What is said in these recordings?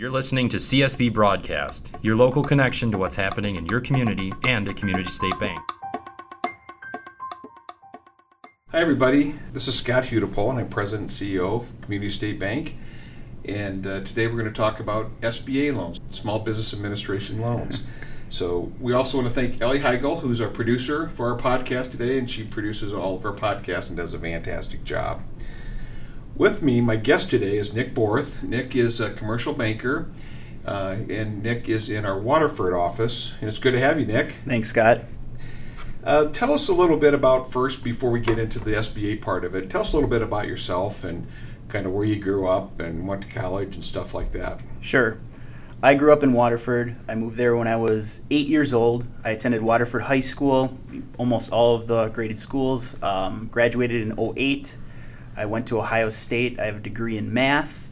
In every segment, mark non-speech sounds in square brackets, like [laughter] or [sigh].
You're listening to CSB Broadcast, your local connection to what's happening in your community and a community state bank. Hi, everybody. This is Scott Huedepohl, and I'm President and CEO of Community State Bank. And uh, today we're going to talk about SBA loans, Small Business Administration loans. [laughs] so we also want to thank Ellie Heigel, who's our producer for our podcast today, and she produces all of our podcasts and does a fantastic job. With me, my guest today is Nick Borth. Nick is a commercial banker, uh, and Nick is in our Waterford office. And it's good to have you, Nick. Thanks, Scott. Uh, tell us a little bit about first, before we get into the SBA part of it. Tell us a little bit about yourself and kind of where you grew up and went to college and stuff like that. Sure. I grew up in Waterford. I moved there when I was eight years old. I attended Waterford High School, almost all of the graded schools. Um, graduated in 08 I went to Ohio State. I have a degree in math,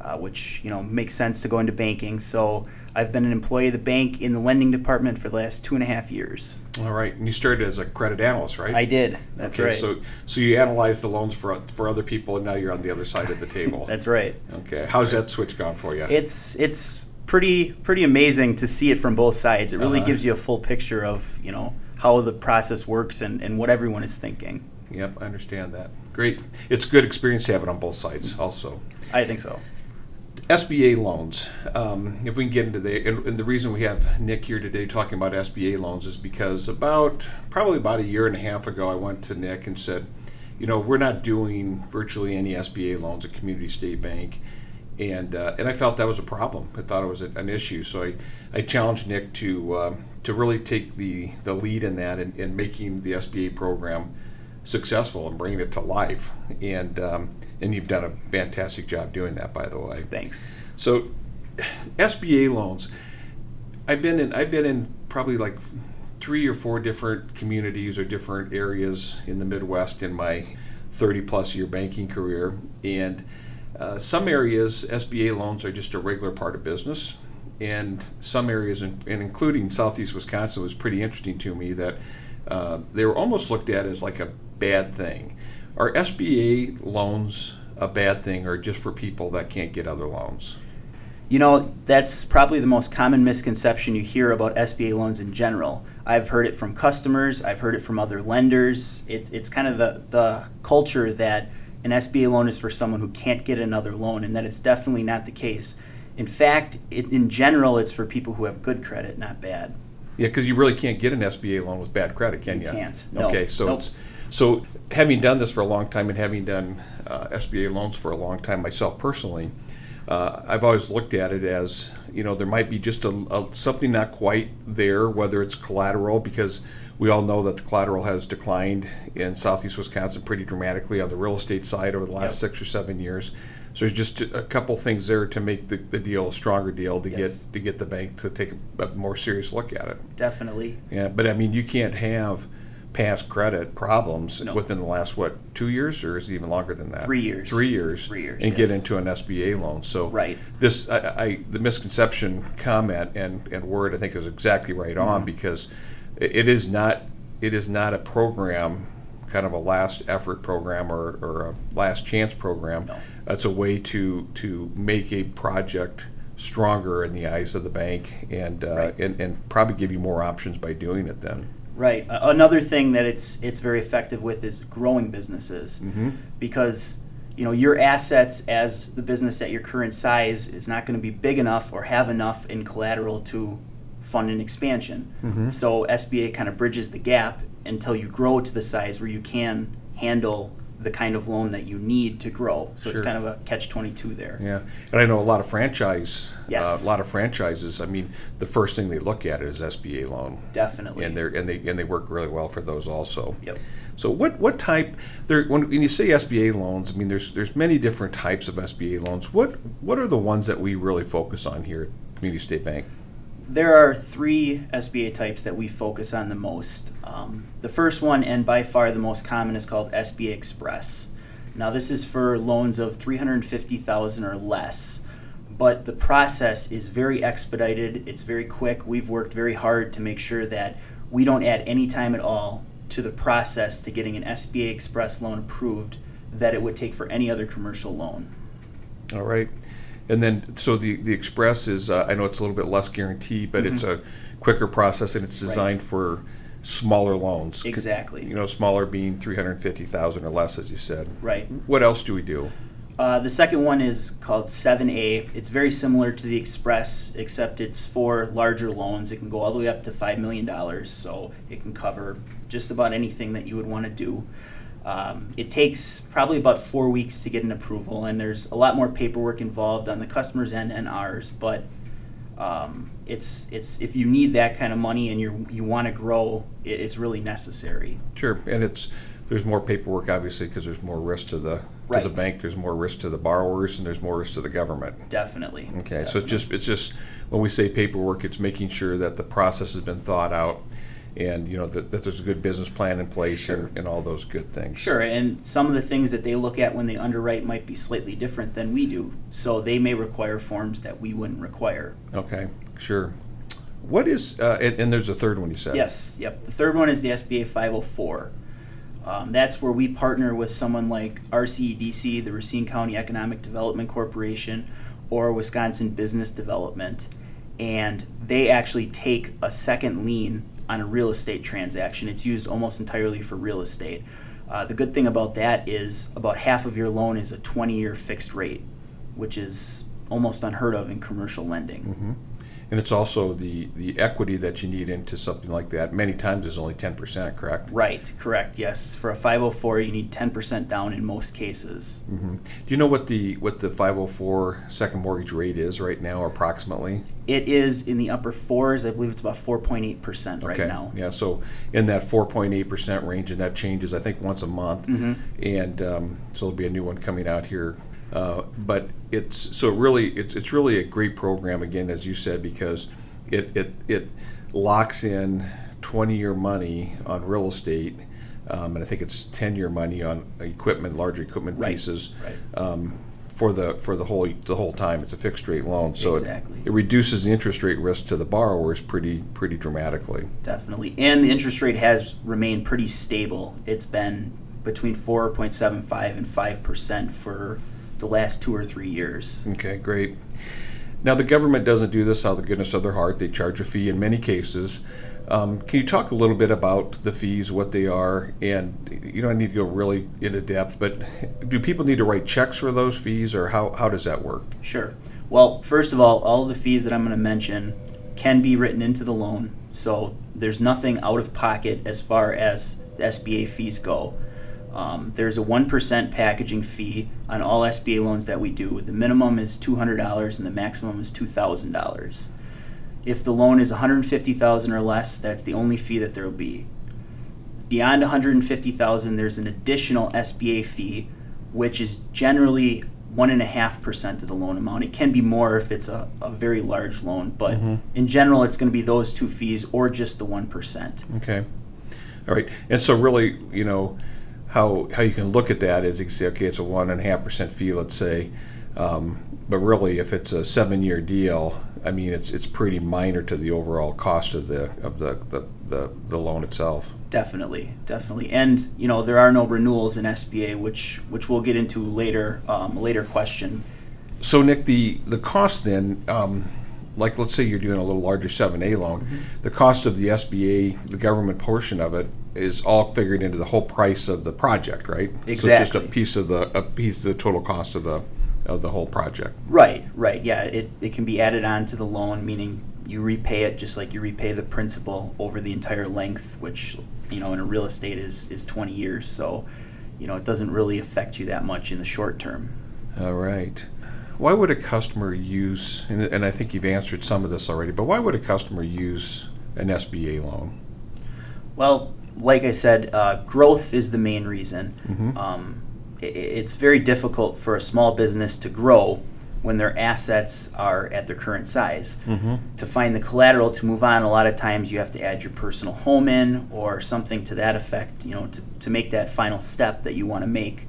uh, which you know makes sense to go into banking. So I've been an employee of the bank in the lending department for the last two and a half years. All right, and you started as a credit analyst, right? I did. That's okay, right. So, so you analyze the loans for for other people, and now you're on the other side of the table. [laughs] That's right. Okay, how's right. that switch gone for you? It's it's pretty pretty amazing to see it from both sides. It really uh-huh. gives you a full picture of you know how the process works and, and what everyone is thinking. Yep, I understand that. Great. It's a good experience to have it on both sides, also. I think so. SBA loans. Um, if we can get into the and, and, the reason we have Nick here today talking about SBA loans is because about probably about a year and a half ago, I went to Nick and said, you know, we're not doing virtually any SBA loans at Community State Bank, and uh, and I felt that was a problem. I thought it was a, an issue, so I, I challenged Nick to uh, to really take the the lead in that and, and making the SBA program successful and bringing it to life. And um, and you've done a fantastic job doing that, by the way. Thanks. So, SBA loans. I've been in. I've been in probably like three or four different communities or different areas in the Midwest in my 30 plus year banking career, and uh, some areas SBA loans are just a regular part of business. And some areas, and including Southeast Wisconsin, was pretty interesting to me that uh, they were almost looked at as like a bad thing. Are SBA loans a bad thing or just for people that can't get other loans? You know, that's probably the most common misconception you hear about SBA loans in general. I've heard it from customers, I've heard it from other lenders. It's, it's kind of the, the culture that an SBA loan is for someone who can't get another loan, and that is definitely not the case. In fact, it, in general, it's for people who have good credit, not bad. Yeah, because you really can't get an SBA loan with bad credit, can you? You can't. Okay, so nope. it's so, having done this for a long time and having done uh, SBA loans for a long time myself personally, uh, I've always looked at it as you know there might be just a, a, something not quite there, whether it's collateral because we all know that the collateral has declined in southeast Wisconsin pretty dramatically on the real estate side over the last yep. six or seven years. So there's just a couple things there to make the, the deal a stronger deal to yes. get to get the bank to take a, a more serious look at it. Definitely. Yeah, but I mean you can't have past credit problems no. within the last what two years or is it even longer than that three years three years three years and yes. get into an sba loan so right this I, I, the misconception comment and and word i think is exactly right mm-hmm. on because it is not it is not a program kind of a last effort program or, or a last chance program no. it's a way to to make a project stronger in the eyes of the bank and uh, right. and, and probably give you more options by doing it then Right. Uh, another thing that it's it's very effective with is growing businesses mm-hmm. because you know your assets as the business at your current size is not going to be big enough or have enough in collateral to fund an expansion. Mm-hmm. So SBA kind of bridges the gap until you grow to the size where you can handle the kind of loan that you need to grow. So sure. it's kind of a catch twenty two there. Yeah, and I know a lot of franchise, yes. Uh, a lot of franchises. I mean, the first thing they look at is SBA loan. Definitely. And they and they and they work really well for those also. Yep. So what what type there when, when you say SBA loans? I mean, there's there's many different types of SBA loans. What what are the ones that we really focus on here at Community State Bank? There are three SBA types that we focus on the most. Um, the first one, and by far the most common, is called SBA Express. Now, this is for loans of 350,000 or less, but the process is very expedited. It's very quick. We've worked very hard to make sure that we don't add any time at all to the process to getting an SBA Express loan approved that it would take for any other commercial loan. All right. And then, so the, the Express is, uh, I know it's a little bit less guarantee, but it's a quicker process and it's Mm-hmm. Right. designed for smaller loans. Exactly. You know, smaller being three hundred fifty thousand or less, as you said. Right. What else do we do? Uh, the second one is called 7A. It's very similar to the Express, except it's for larger loans. It can go all the way up to $5 million, so it can cover just about anything that you would want to do. Um, it takes probably about four weeks to get an approval, and there's a lot more paperwork involved on the customer's end and ours, but um, it's, it's, if you need that kind of money and you you want to grow, it, it's really necessary. Sure, and it's, there's more paperwork, obviously, because there's more risk to the, to the bank, there's more risk to the borrowers, and there's more risk to the government. Definitely. Okay, so it's just, it's just, when we say paperwork, it's making sure that the process has been thought out and, you know, that, that there's a good business plan in place and, and all those good things. Sure, and some of the things that they look at when they underwrite might be slightly different than we do. So they may require forms that we wouldn't require. Okay, sure. What is, uh, and, and there's a third one you said? Yes, yep. The third one is the SBA 504. Um, that's where we partner with someone like RCEDC, the Racine County Economic Development Corporation, or Wisconsin Business Development, and they actually take a second lien on a real estate transaction. It's used almost entirely for real estate. Uh, the good thing about that is about half of your loan is a 20 year fixed rate, which is almost unheard of in commercial lending. Mm-hmm. And it's also the, the equity that you need into something like that, many times is only ten percent, correct? Right, correct, yes. For a 504, you need 10% down in most cases. Mm-hmm. Do you know what the, what the five oh four second mortgage rate is right now approximately? It is in the upper fours. I believe it's about 4.8% right Okay, now. Yeah, so in that four point eight percent range, and that changes, I think, once a month. Mhm. And um, so there'll be a new one coming out here. Uh, but it's so really, it's it's really a great program again, as you said, because it it it locks in twenty year money on real estate. Um, and I think it's ten year money on equipment, larger equipment Right, pieces. right. Um, for the for the whole the whole time, it's a fixed rate loan, so Exactly. it, it reduces the interest rate risk to the borrowers pretty pretty dramatically. Definitely. And the interest rate has remained pretty stable. It's been between 4.75 and 5% for the last two or three years. Okay, great. Now, the government doesn't do this out of the goodness of their heart. They charge a fee in many cases. Um, can you talk a little bit about the fees, what they are, and you don't need to go really into depth, but do people need to write checks for those fees, or how, how does that work? Sure. Well, first of all, all the fees that I'm going to mention can be written into the loan, so there's nothing out of pocket as far as the SBA fees go. Um, there's a 1% packaging fee on all SBA loans that we do. The minimum is $200 and the maximum is $2,000. If the loan is 150,000 or less, that's the only fee that there will be. Beyond 150,000, there's an additional SBA fee, which is generally one and a half percent of the loan amount. It can be more if it's a, a very large loan, but in general, it's going to be those two fees or just the one percent. Okay. All right. And so, really, you know, how how you can look at that is you can say, okay, it's a one and a half percent fee, let's say, um, but really, if it's a seven-year deal, I mean, it's it's pretty minor to the overall cost of the of the the, the, the loan itself. Definitely, definitely, and you know there are no renewals in SBA, which which we'll get into later, um, later question. So, Nick, the the cost then, um, like let's say you're doing a little larger seven A loan, Mm-hmm. the cost of the SBA, the government portion of it, is all figured into the whole price of the project, right? So just a piece of the a piece of the total cost of the of the whole project. Right, right, yeah. It, it can be added on to the loan, meaning you repay it just like you repay the principal over the entire length, which, you know, in a real estate is, is 20 years. So, you know, it doesn't really affect you that much in the short term. All right. Why would a customer use? And, and I think you've answered some of this already, but why would a customer use an SBA loan? Well, like I said, uh, growth is the main reason. Mhm. Um, i- i it's very difficult for a small business to grow when their assets are at their current size. Mm-hmm. To find the collateral to move on, a lot of times you have to add your personal home in or something to that effect, you know, to, to make that final step that you want to make.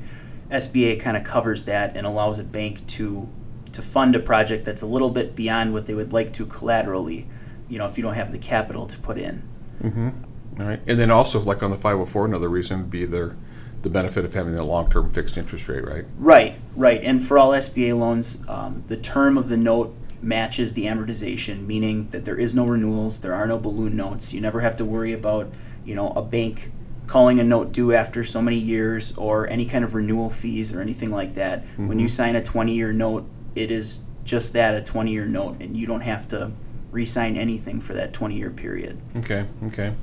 SBA kind of covers that and allows a bank to to fund a project that's a little bit beyond what they would like to collaterally, you know, if you don't have the capital to put in. Mm-hmm. All right. And then also, like on the 504, another reason would be their the benefit of having that long-term fixed interest rate, right? Right, right. And for all SBA loans, um, the term of the note matches the amortization, meaning that there is no renewals, there are no balloon notes. You never have to worry about, you know, a bank calling a note due after so many years or any kind of renewal fees or anything like that. When you sign a 20-year note, it is just that, a 20-year note, and you don't have to re-sign anything for that 20-year period. Okay, okay.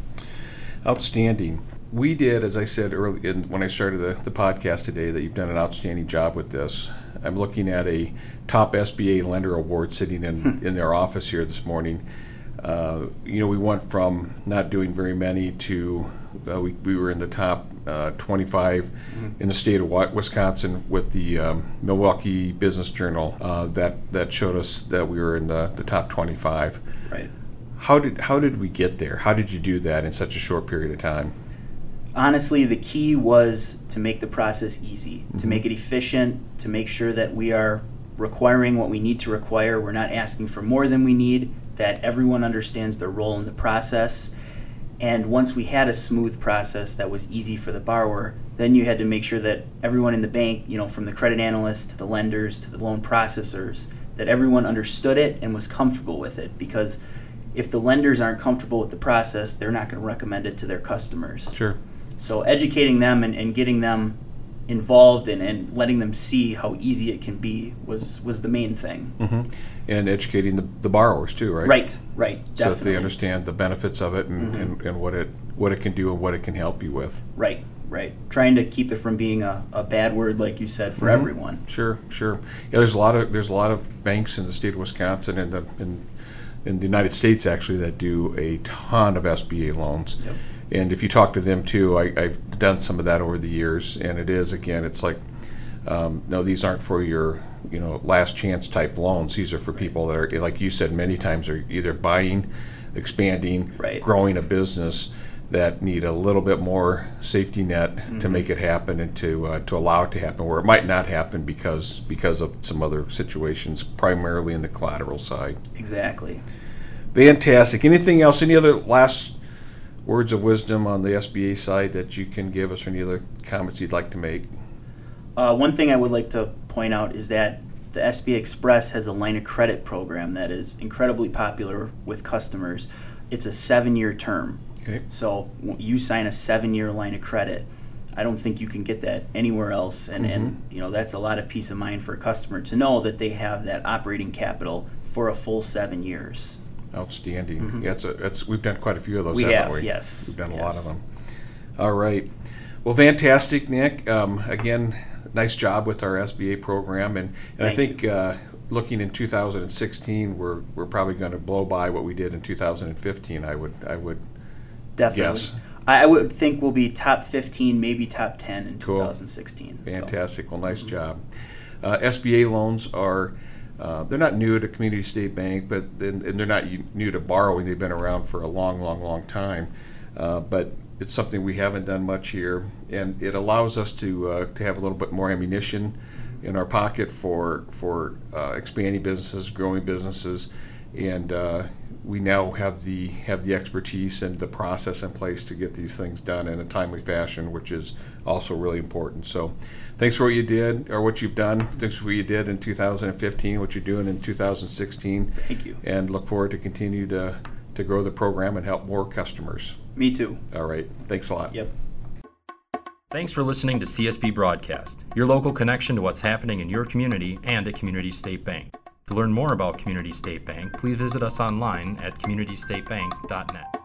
Outstanding. We did, as I said early in, when I started the, the podcast today, that you've done an outstanding job with this. I'm looking at a top SBA lender award sitting in, in their office here this morning. Uh, you know, we went from not doing very many to uh, we, we were in the top uh, 25 in the state of Wisconsin with the um, Milwaukee Business Journal uh, that that showed us that we were in the, the top 25. Right. How did how did we get there? How did you do that in such a short period of time? honestly, the key was to make the process easy, to mm-hmm. make it efficient, to make sure that we are requiring what we need to require. We're not asking for more than we need, that everyone understands their role in the process. And once we had a smooth process that was easy for the borrower, then you had to make sure that everyone in the bank, you know, from the credit analysts to the lenders to the loan processors, that everyone understood it and was comfortable with it. Because if the lenders aren't comfortable with the process, they're not going to recommend it to their customers. Sure. So educating them and, and getting them involved and, and letting them see how easy it can be was was the main thing. Mm-hmm. And educating the, the borrowers too, right? Right, right, Definitely. So that they understand the benefits of it and, and, and what it what it can do and what it can help you with. Right, right. Trying to keep it from being a, a bad word, like you said, for Mhm. everyone. Sure, sure. Yeah, there's a lot of there's a lot of banks in the state of Wisconsin and the in in the United States actually that do a ton of SBA loans. Yep. And if you talk to them too, I, I've done some of that over the years, and it is again, it's like, um, no, these aren't for your you know last chance type loans. These are for people that are like you said many times are either buying, expanding, Right. growing a business that need a little bit more safety net to Mm-hmm. make it happen and to uh, to allow it to happen where it might not happen because because of some other situations primarily in the collateral side. Exactly. Fantastic. Anything else? Any other last words of wisdom on the SBA side that you can give us, or any other comments you'd like to make? Uh, one thing I would like to point out is that the SB Express has a line of credit program that is incredibly popular with customers. It's a seven-year term. Okay. So you sign a seven-year line of credit. I don't think you can get that anywhere else, and, and you know that's a lot of peace of mind for a customer to know that they have that operating capital for a full seven years. Outstanding. Yeah, it's a, it's, we've done quite a few of those, Mm-hmm. We haven't have, we? yes, We've done a yes. lot of them. All right. Well, fantastic, Nick. Um, again, nice job with our SBA program, and, and I think uh, looking in 2016, we're we're probably going to blow by what we did in 2015. I would I would Definitely. Yes. I, I would think we'll be top 15, maybe top 10 in Cool. 2016. so. Fantastic. Well, nice job. Uh, SBA loans are, uh, they're not new to Community State Bank, but and and they're not new to borrowing. They've been around for a long, long, long time. Uh, but it's something we haven't done much here, and it allows us to uh, to have a little bit more ammunition in our pocket for for uh, expanding businesses, growing businesses, and uh, we now have the have the expertise and the process in place to get these things done in a timely fashion, which is also really important. So, thanks for what you did or what you've done. Thanks for what you did in 2015, what you're doing in 2016, Thank you. and look forward to continue to to grow the program and help more customers. Me too. All right, thanks a lot. Yep. Thanks for listening to CSB Broadcast, your local connection to what's happening in your community and at Community State Bank. To learn more about Community State Bank, please visit us online at communitystatebank.net.